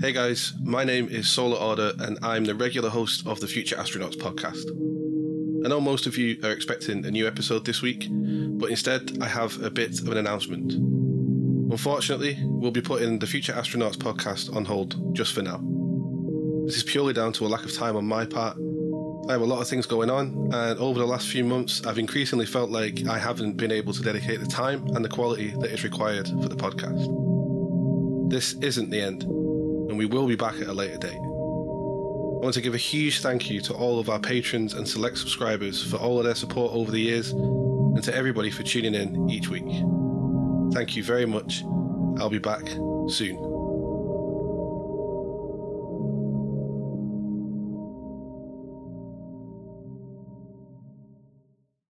Hey guys, my name is Solar Order and I'm the regular host of the Future Astronauts podcast. I know most of you are expecting a new episode this week, but instead I have a bit of an announcement. Unfortunately, we'll be putting the Future Astronauts podcast on hold just for now. This is purely down to a lack of time on my part. I have a lot of things going on, and over the last few months, I've increasingly felt like I haven't been able to dedicate the time and the quality that is required for the podcast. This isn't the end, and we will be back at a later date. I want to give a huge thank you to all of our patrons and select subscribers for all of their support over the years, and to everybody for tuning in each week. Thank you very much. I'll be back soon.